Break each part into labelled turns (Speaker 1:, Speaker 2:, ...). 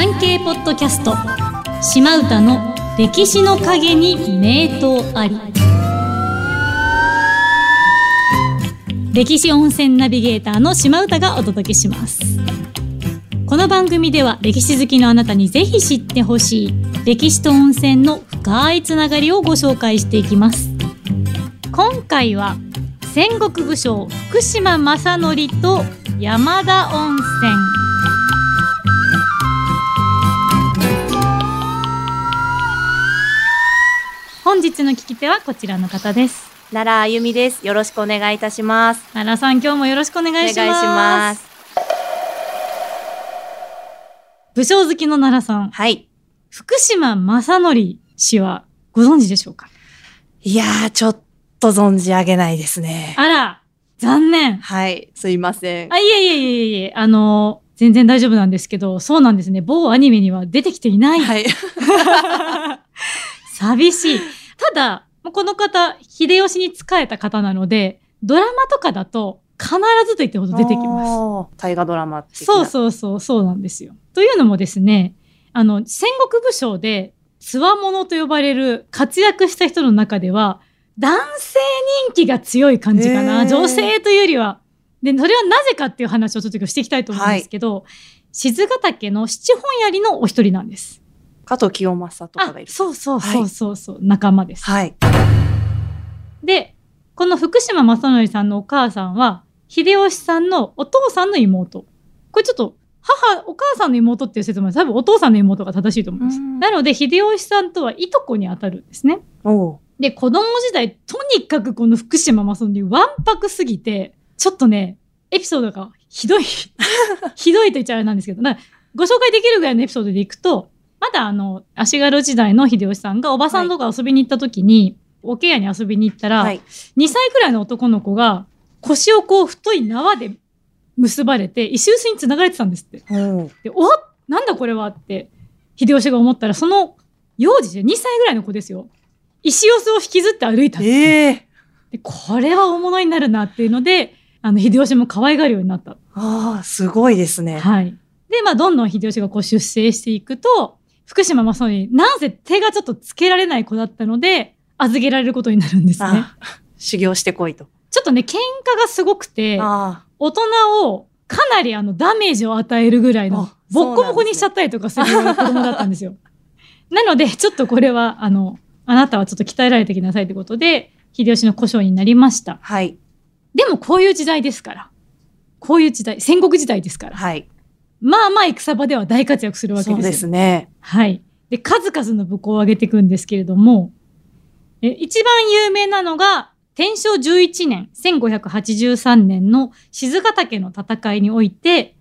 Speaker 1: 産経ポッドキャスト。島唄の歴史の陰に名刀あり。歴史温泉ナビゲーターの島唄がお届けします。この番組では歴史好きのあなたにぜひ知ってほしい歴史と温泉の深いつながりをご紹介していきます。今回は戦国武将福島正則と山田温泉。本日の聞き手はこちらの方です
Speaker 2: 奈良あゆみです。よろしくお願いいたします。
Speaker 1: 奈良さん今日もよろしくお願いします
Speaker 2: お願いします。
Speaker 1: 武将好きの奈良さん
Speaker 2: はい。
Speaker 1: 福島正則氏はご存知でしょうか？
Speaker 2: いやー、ちょっと存じ上げないですね。
Speaker 1: あら残念
Speaker 2: はい。すいません。
Speaker 1: あいえいえいえいえあの全然大丈夫なんですけどそうなんですね某アニメには出てきていない
Speaker 2: はい。
Speaker 1: 寂しい。ただ、この方、秀吉に仕えた方なので、ドラマとかだと必ずと言ってほど出てきます。
Speaker 2: す。大河ドラマ的な。
Speaker 1: そうそうそう、そうなんですよ。というのもですね、あの、戦国武将で、つわものと呼ばれる活躍した人の中では、男性人気が強い感じかな。女性というよりは。で、それはなぜかっていう話をちょっと今日していきたいと思うんですけど、静ヶ岳の七本槍のお一人なんです。
Speaker 2: 加藤清正とか
Speaker 1: あ
Speaker 2: がいる。
Speaker 1: そうそうそうそうそう、仲間です。
Speaker 2: はい。
Speaker 1: で、この福島正則さんのお母さんは、秀吉さんのお父さんの妹。これちょっと、母、お母さんの妹っていう説も多分お父さんの妹が正しいと思います。
Speaker 2: うん
Speaker 1: なので、秀吉さんとはいとこに当たるんですね。で、子供時代、とにかくこの福島正則わんぱくすぎて、ちょっとね、エピソードがひどい、ひどいと言っちゃあれなんですけど、ご紹介できるぐらいのエピソードでいくと、まだあの、足軽時代の秀吉さんがおばさんとか遊びに行った時に、おけやに遊びに行ったら、
Speaker 2: はい。
Speaker 1: 2歳くらいの男の子が腰をこう太い縄で結ばれて石臼に繋がれてたんですって。
Speaker 2: おう
Speaker 1: で、おなんだこれはって秀吉が思ったらその幼児で2歳ぐらいの子ですよ。石臼を引きずって歩いたんです
Speaker 2: ええ
Speaker 1: でこれは大物になるなっていうので、あの、秀吉も可愛がるようになった。
Speaker 2: ああ、すごいですね。
Speaker 1: はい。で、まあ、どんどん秀吉がこう出世していくと、福島正則、なんせ手がちょっとつけられない子だったので、預けられることになるんですね。
Speaker 2: あ修行してこいと。
Speaker 1: ちょっとね、喧嘩がすごくて、
Speaker 2: あ
Speaker 1: 大人をかなりあのダメージを与えるぐらいの
Speaker 2: あ
Speaker 1: ボッコボコにしちゃったりとかする子供だったんですよ。なので、ちょっとこれは、あの、あなたはちょっと鍛えられてきなさいということで、秀吉の故障になりました
Speaker 2: あ。。はい。
Speaker 1: でもこういう時代ですから。こういう時代、戦国時代ですから。
Speaker 2: はい。
Speaker 1: まあまあ戦場では大活躍するわけですよ。
Speaker 2: そうですね。
Speaker 1: はい。で、数々の武功を挙げていくんですけれども、え一番有名なのが、天正11年、1583年の静ヶ岳の戦いにおいて、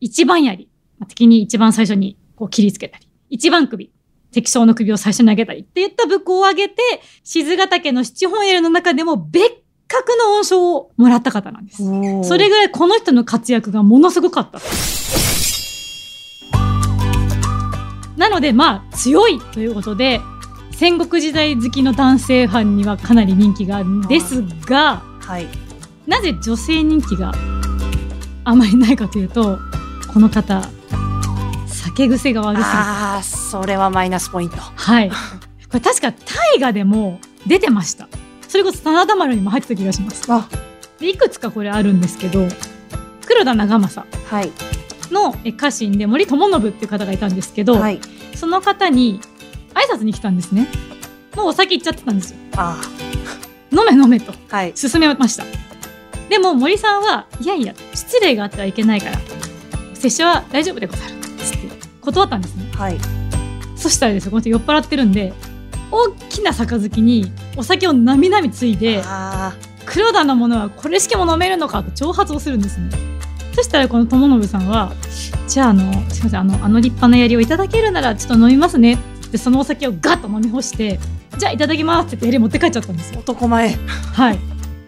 Speaker 1: 一番槍、まあ敵に一番最初にこう切りつけたり、一番首、敵将の首を最初に投げたりっていった武功を挙げて、静ヶ岳の七本槍の中でも別格の恩賞をもらった方なんです。それぐらいこの人の活躍がものすごかった。なのでまあ強いということで戦国時代好きの男性ファンにはかなり人気があるんですが
Speaker 2: はい。
Speaker 1: なぜ女性人気があまりないかというとこの方酒癖が悪すぎて
Speaker 2: ああ、それはマイナスポイント。
Speaker 1: はいこれ確か大河でも出てましたそれこそ真田丸にも入ってた気がします
Speaker 2: あ、
Speaker 1: でいくつかこれあるんですけど黒田長政
Speaker 2: はい。
Speaker 1: のえ家臣で森友信っていう方がいたんですけど、
Speaker 2: はい。
Speaker 1: その方に挨拶に来たんですねもうお酒行っちゃってたんですよ
Speaker 2: あ
Speaker 1: 飲め飲めと。勧めましたでも森さんはいやいや失礼があってはいけないから拙者は大丈夫でござるつって断ったんですね
Speaker 2: はい。
Speaker 1: そしたらですよこの人酔っ払ってるんで大きな杯にお酒をなみなみついで
Speaker 2: あ
Speaker 1: 黒田のものはこれしかも飲めるのかと挑発をするんですね。そしたらこの友信さんはじゃああのすいませんあのあの立派な槍をいただけるならちょっと飲みますね。でそのお酒をガッと飲み干してじゃあいただきますって言って槍持って帰っちゃったんです
Speaker 2: あ、
Speaker 1: よ。
Speaker 2: 男前。
Speaker 1: はい。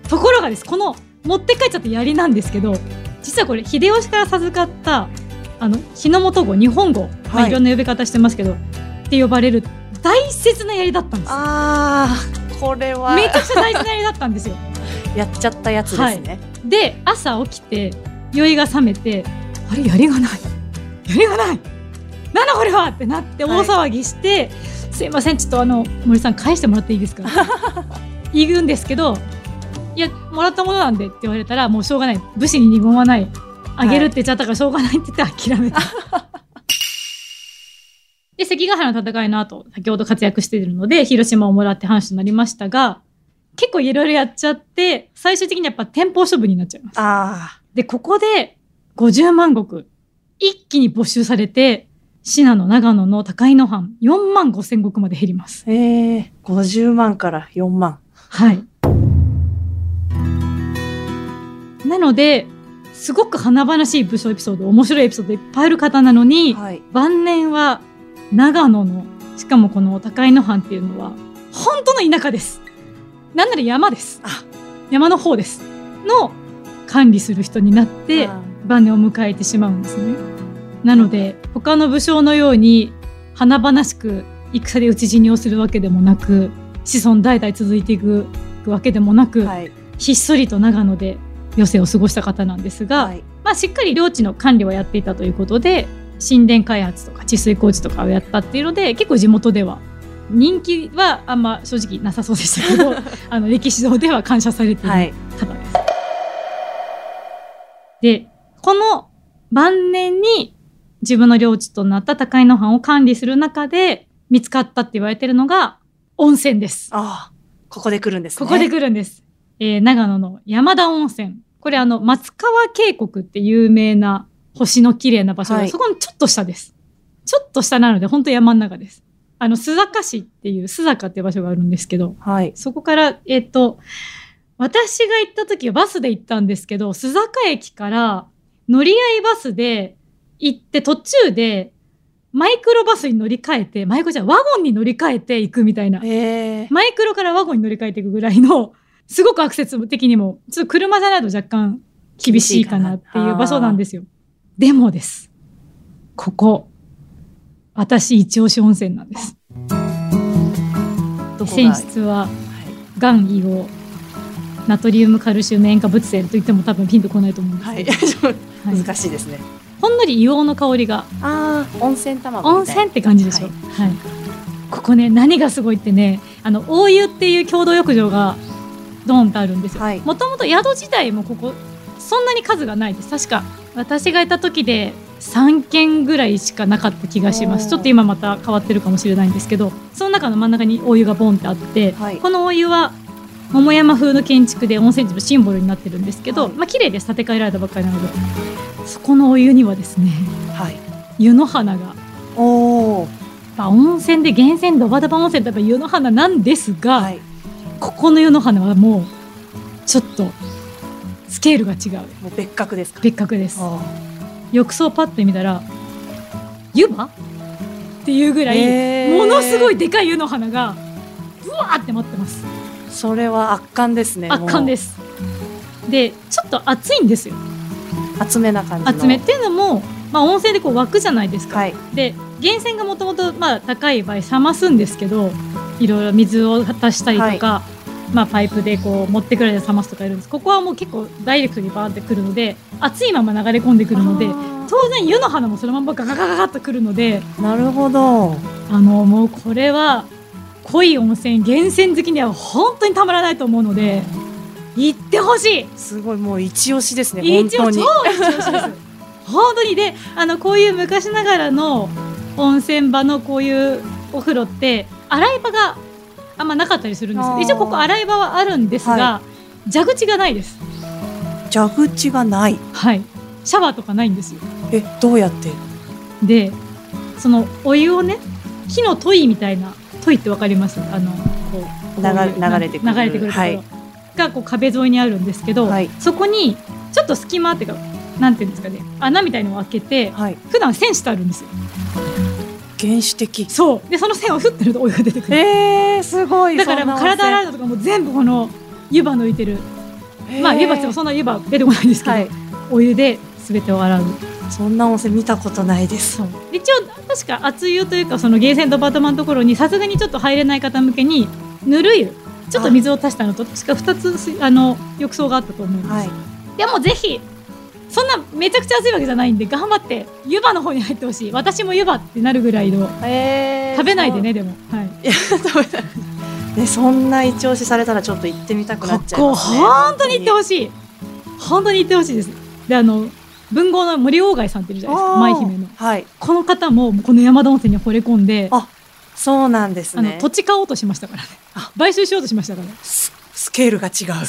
Speaker 1: ところがですこの持って帰っちゃった槍なんですけど実はこれ秀吉から授かったあの日の本語日本語、まあ、
Speaker 2: はい
Speaker 1: いろんな呼び方してますけどって呼ばれる大切な槍だったんです。よ
Speaker 2: ああ、これは。
Speaker 1: めちゃくちゃ大事な槍だったんですよ。
Speaker 2: やっちゃったやつですね。
Speaker 1: で朝起きて酔いが覚めてあれ槍がない。槍がない。なんだこれはってなって大騒ぎして、すいませんちょっとあの森さん返してもらっていいですか？言うんですけどいやもらったものなんでって言われたらもうしょうがない。武士に二言はない。あげるって言っちゃったからしょうがないって言って諦めた。で関ヶ原の戦いの後先ほど活躍しているので広島をもらって藩主となりましたが結構いろいろやっちゃって最終的にやっぱ天保処分になっちゃいます。
Speaker 2: あ
Speaker 1: で、ここで50万石、一気に没収されて、信濃、長野の高井の藩、4万5千石まで減ります。
Speaker 2: あ。ええ50万から4万。
Speaker 1: はい。なので、すごく華々しい武将エピソード、面白いエピソードいっぱいある方なのに、
Speaker 2: はい。
Speaker 1: 晩年は長野の、しかもこの高井の藩っていうのは、本当の田舎です。なんなら山です。
Speaker 2: あ
Speaker 1: 山の方です。の管理する人になって、
Speaker 2: あ
Speaker 1: 晩年を迎えてしまうんですね。なので他の武将のように華々しく戦で討ち死にをするわけでもなく子孫代々続いていくわけでもなく、
Speaker 2: はい。
Speaker 1: ひっそりと長野で余生を過ごした方なんですが、
Speaker 2: はい。
Speaker 1: まあ、しっかり領地の管理をやっていたということで神殿開発とか治水工事とかをやったっていうので結構地元では人気はあんま正直なさそうでしたけど あの歴史上では感謝されている
Speaker 2: はい。
Speaker 1: 方です。で、この晩年に自分の領地となった高井の藩を管理する中で見つかったって言われてるのが温泉です。
Speaker 2: ああ。ここで来るんですね。
Speaker 1: ここで来るんです。えー長野の山田温泉。これあの、松川渓谷って有名な星の綺麗な場所で、
Speaker 2: はい
Speaker 1: そこのちょっと下です。ちょっと下なので、本当山の中です。あの、須坂市っていう、須坂っていう場所があるんですけど、
Speaker 2: はい。
Speaker 1: そこから、えっ、と、私が行った時はバスで行ったんですけど、須坂駅から乗り合いバスで行って途中でマイクロバスに乗り換えて、マイクロじゃワゴンに乗り換えていくみたいな。
Speaker 2: ええ
Speaker 1: マイクロからワゴンに乗り換えていくぐらいの、すごくアクセス的にも、ちょっと車じゃないと若干厳しいかなっていう場所なんですよ。でもです。ここ、私一押し温泉なんです。泉質は、
Speaker 2: はい。
Speaker 1: がん、硫黄、ナトリウム、カルシウム、塩化物性と言っても多分ピンとこないと思うんです
Speaker 2: はい。
Speaker 1: けど、はい
Speaker 2: 難しいですね。
Speaker 1: ほんのり硫黄の香りが、
Speaker 2: ああ、温泉卵。
Speaker 1: 温泉って感じでしょ？はい。ここね、何がすごいってね、あの、大湯っていう共同浴場がドーンとあるんですよ。
Speaker 2: はい
Speaker 1: もともと宿自体もここ、そんなに数がないです。確か、私がいた時で3軒ぐらいしかなかった気がします。ちょっと今また変わってるかもしれないんですけど、その中の真ん中に大湯がボンってあって、
Speaker 2: はい
Speaker 1: このお湯は桃山風の建築で温泉地のシンボルになってるんですけど、
Speaker 2: はい
Speaker 1: まあ綺麗です建て替えられたばっかりなのでそこのお湯にはですね
Speaker 2: はい。
Speaker 1: 湯の花が、
Speaker 2: おお。
Speaker 1: まあ、温泉で源泉ドバドバ温泉といえば湯の花なんですが、
Speaker 2: はい。
Speaker 1: ここの湯の花はもうちょっとスケールが違う
Speaker 2: もう別格ですか？
Speaker 1: 別格です
Speaker 2: あ
Speaker 1: 浴槽パッと見たら湯葉っていうぐらい、ものすごいでかい湯の花がブワーって待ってます
Speaker 2: ーそれは圧巻ですね。。
Speaker 1: 圧巻ですすでちょっと熱いんですよ
Speaker 2: 厚めな感じの。
Speaker 1: 厚めっていうのも、まあ、温泉でこう湧くじゃないですか、
Speaker 2: はい。
Speaker 1: で源泉がもともとまあ高い場合冷ますんですけどいろいろ水を足したりとか、まあ、パイプでこう持ってくるで冷ますとかいるんですここはもう結構ダイレクトにバーってくるので熱いまま流れ込んでくるので
Speaker 2: あ
Speaker 1: 当然湯の花もそのままガガガガガッとくるので
Speaker 2: ーなるほど。
Speaker 1: あのもうこれは濃い温泉源泉好きには本当にたまらないと思うので行ってほしい
Speaker 2: すごいもう一押しですね。本当に。
Speaker 1: 一応超一押しです 本当にであのこういう昔ながらの温泉場のこういうお風呂って洗い場があんまなかったりするんです一応ここ洗い場はあるんですが、
Speaker 2: は
Speaker 1: 蛇口がないです。
Speaker 2: 蛇口がない。
Speaker 1: はい。シャワーとかないんですよ。
Speaker 2: え、どうやって？
Speaker 1: でそのお湯をね木のトイみたいなトイってわかります？あのこう
Speaker 2: 流れてくる。
Speaker 1: 流れてくるところ、
Speaker 2: はい。
Speaker 1: がこう壁沿いにあるんですけど、
Speaker 2: はい。
Speaker 1: そこにちょっと隙間っていうかなんていうんですかね穴みたいのを開けて
Speaker 2: はい。
Speaker 1: 普段線してあるんですよ
Speaker 2: 原始的。
Speaker 1: そうでその線を振ってるとお湯が出てくる
Speaker 2: えー、すごい。
Speaker 1: だからもう体洗うのとかも全部この湯葉抜いてるまあ湯葉ってもそんな湯葉出てこないんですけど、
Speaker 2: はい。
Speaker 1: お湯で全てを洗う
Speaker 2: そんな温泉見たことないです。
Speaker 1: 一応確か熱湯というかそのゲーセンドバートマンのところにさすがにちょっと入れない方向けにぬる湯ちょっと水を足したのと確か2つすあの浴槽があったと思うんです、
Speaker 2: はい。
Speaker 1: でもぜひそんなめちゃくちゃ暑いわけじゃないんで頑張って湯葉の方に入ってほしい。私も湯葉ってなるぐらいの
Speaker 2: えー
Speaker 1: 食べないでねでも、はい、
Speaker 2: いや食べない。ねそんな一押しされたらちょっと行ってみたくな
Speaker 1: ここ
Speaker 2: っちゃいますね。
Speaker 1: 本当に行ってほしい。本当に行ってほしいです。であの文豪の森鴎外さんっているじゃないですか。舞姫の。
Speaker 2: はい。
Speaker 1: この方もこの山田温泉に惚れ込んで。
Speaker 2: あそうなんです
Speaker 1: あの
Speaker 2: ね
Speaker 1: 土地買おうとしましたからね。
Speaker 2: あ。
Speaker 1: 買収しようとしましたから
Speaker 2: ススケールが違う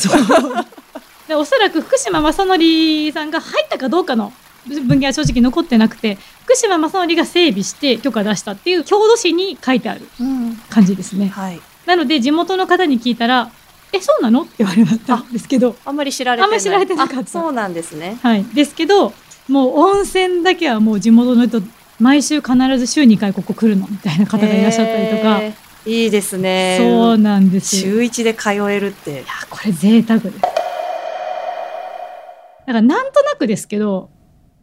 Speaker 1: でおそらく福島正則さんが入ったかどうかの文献は正直残ってなくて福島正則が整備して許可出したっていう郷土史に書いてある
Speaker 2: うん
Speaker 1: 感じですね。
Speaker 2: はい。
Speaker 1: なので地元の方に聞いたら「えそうなの?」って言われたんですけど
Speaker 2: あんまり知られてない。
Speaker 1: あんまり知られてなかった。
Speaker 2: あそうなんですね。
Speaker 1: はい。ですけどもう温泉だけはもう地元の人毎週必ず週2回ここ来るのみたいな方がいらっしゃったりとか、
Speaker 2: いいですね。
Speaker 1: そうなんですよ。
Speaker 2: 週一で通えるって。
Speaker 1: いやこれ贅沢ですだからなんとなくですけど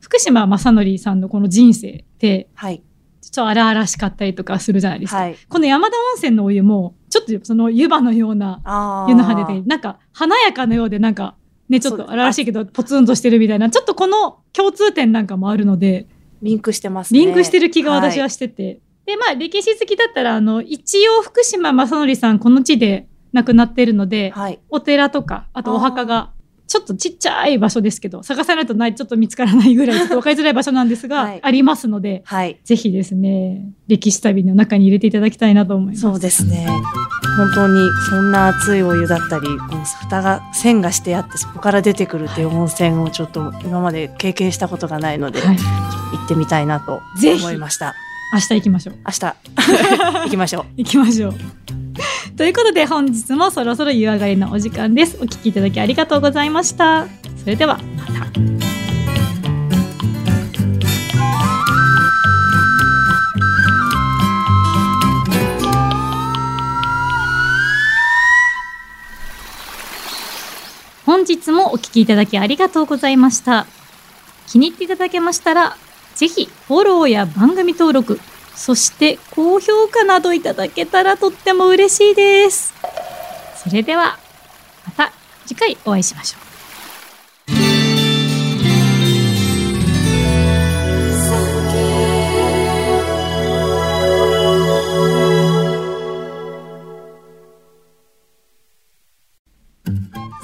Speaker 1: 福島正則さんのこの人生って
Speaker 2: はい。
Speaker 1: ちょっと荒々しかったりとかするじゃないですか、
Speaker 2: はい。
Speaker 1: この山田温泉のお湯もちょっとその湯葉のような湯の派手でなんか華やかのようでなんかねちょっと荒々しいけどポツンとしてるみたいなちょっとこの共通点なんかもあるので
Speaker 2: リンクしてますね。
Speaker 1: リンクしてる気が私
Speaker 2: は
Speaker 1: はいしてて、でまあ歴史好きだったらあの一応福島正則さんこの地で亡くなってるので、
Speaker 2: はい。
Speaker 1: お寺とか、あとお墓が、ちょっとちっちゃい場所ですけど、探さないとない、ちょっと見つからないぐらい、ちょっと分かりづらい場所なんですが、
Speaker 2: はい
Speaker 1: ありますので、
Speaker 2: はい
Speaker 1: ぜひですね、歴史旅の中に入れていただきたいなと思います。
Speaker 2: そうですね本当にそんな熱いお湯だったりこの蓋が線がしてあってそこから出てくるっていう温泉をちょっと今まで経験したことがないので、
Speaker 1: はい。
Speaker 2: 行ってみたいなと思いました
Speaker 1: 明日行きましょう。
Speaker 2: 明日行きましょう
Speaker 1: 行きましょう。ということで本日もそろそろ湯上がりのお時間です。お聞きいただきありがとうございました。それではまた。本日もお聞きいただきありがとうございました。気に入っていただけましたら、ぜひフォローや番組登録、そして高評価などいただけたらとっても嬉しいです。それでは、また次回お会いしましょう。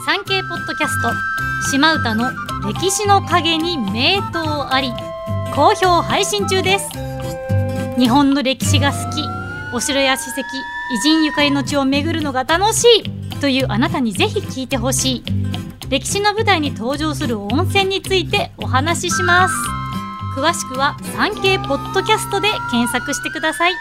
Speaker 1: 産経ポッドキャスト島唄の歴史の陰に名刀あり好評配信中です日本の歴史が好きお城や史跡偉人ゆかりの地を巡るのが楽しいというあなたにぜひ聞いてほしい。歴史の舞台に登場する温泉についてお話しします。詳しくは産経ポッドキャストで検索してください。